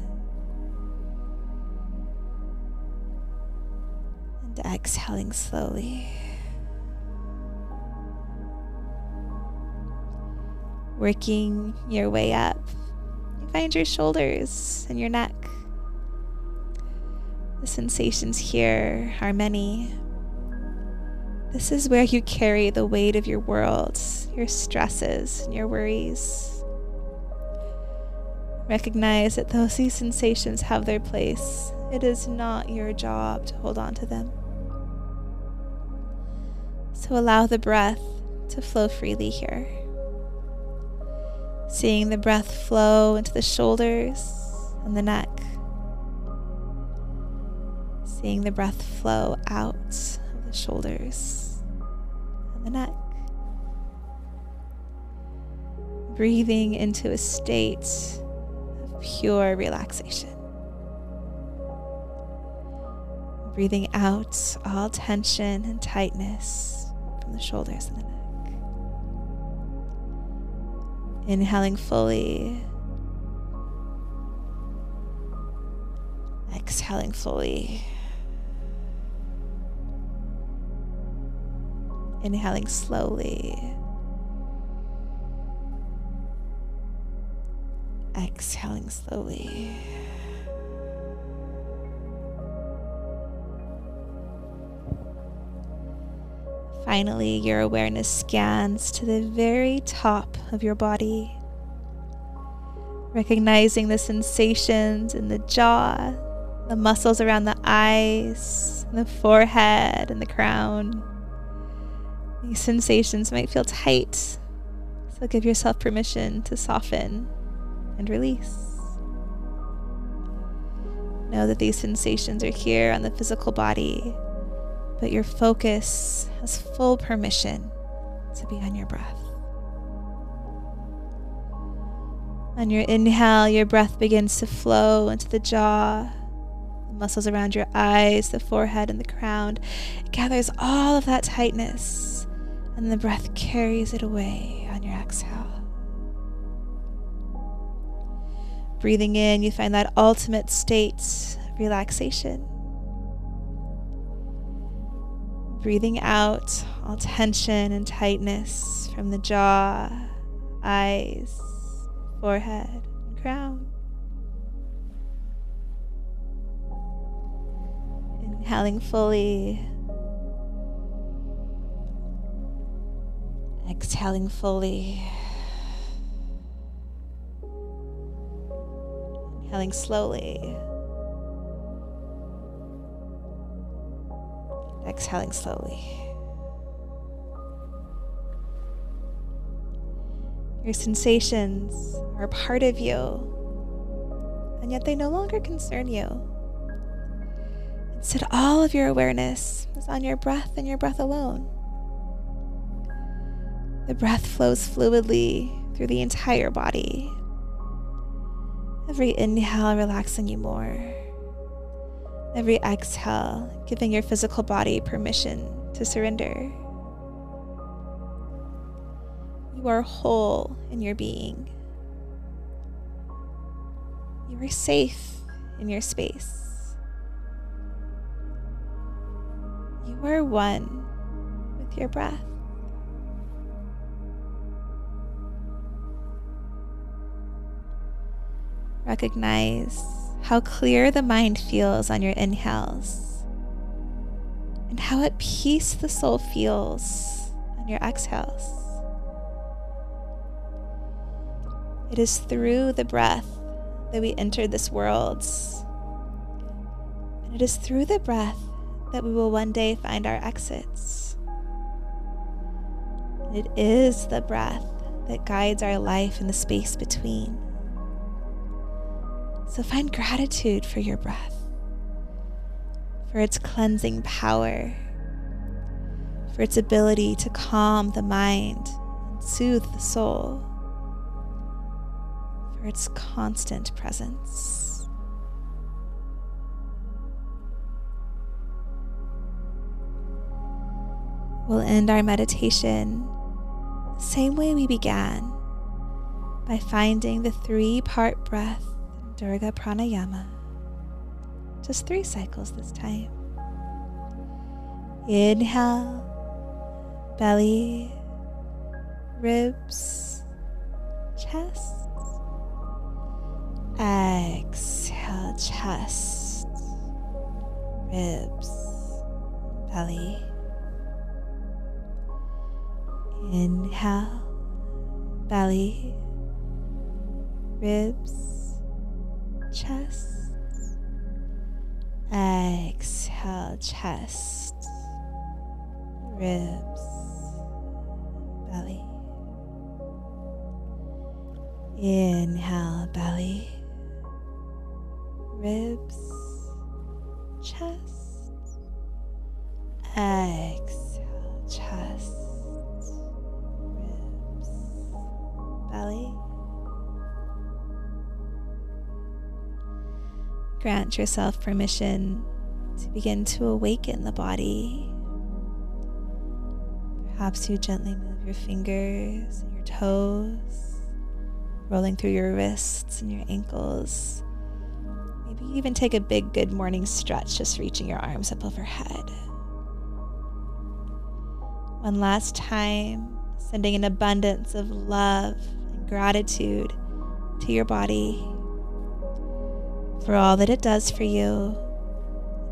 And exhaling slowly. Working your way up, you find your shoulders and your neck. The sensations here are many. This is where you carry the weight of your world, your stresses, and your worries. Recognize that those these sensations have their place. It is not your job to hold on to them. So allow the breath to flow freely here. Seeing the breath flow into the shoulders and the neck. Seeing the breath flow out of the shoulders and the neck. Breathing into a state pure relaxation. Breathing out all tension and tightness from the shoulders and the neck. Inhaling fully. Exhaling fully. Inhaling slowly. Exhaling slowly. Finally, your awareness scans to the very top of your body, recognizing the sensations in the jaw, the muscles around the eyes, the forehead, and the crown. These sensations might feel tight, so give yourself permission to soften and release. Know that these sensations are here on the physical body but your focus has full permission to be on your breath. On your inhale, your breath begins to flow into the jaw, the muscles around your eyes, the forehead, and the crown. It gathers all of that tightness, and the breath carries it away on your exhale. Breathing in, you find that ultimate state of relaxation. Breathing out all tension and tightness from the jaw, eyes, forehead, and crown. Inhaling fully. Exhaling fully. Inhaling slowly. exhaling slowly. Your sensations are part of you, and yet they no longer concern you. Instead, all of your awareness is on your breath and your breath alone. The breath flows fluidly through the entire body. Every inhale relaxing you more. Every exhale, giving your physical body permission to surrender. You are whole in your being. You are safe in your space. You are one with your breath. Recognize how clear the mind feels on your inhales, and how at peace the soul feels on your exhales. It is through the breath that we enter this world, and it is through the breath that we will one day find our exits. It is the breath that guides our life in the space between. So find gratitude for your breath, for its cleansing power, for its ability to calm the mind and soothe the soul, for its constant presence. We'll end our meditation the same way we began by finding the three part breath Dirga Pranayama. Just three cycles this time. Inhale, belly, ribs, chest. Exhale, chest, ribs, belly. Inhale, belly, ribs, chest. Exhale, chest, ribs, belly. Inhale, belly, ribs, Grant yourself permission to begin to awaken the body. Perhaps you gently move your fingers and your toes, rolling through your wrists and your ankles. Maybe you even take a big good morning stretch, just reaching your arms up overhead. One last time, sending an abundance of love and gratitude to your body for all that it does for you,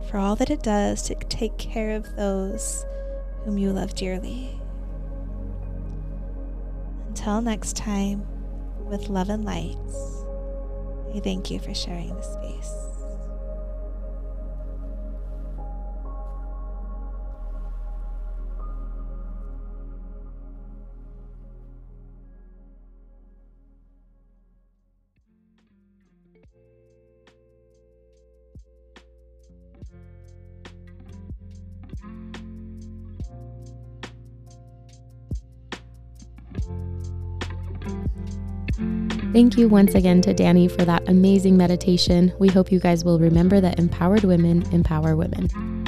for all that it does to take care of those whom you love dearly. Until next time, with love and light, I thank you for sharing this space. Thank you once again to Dani for that amazing meditation. We hope you guys will remember that empowered women empower women.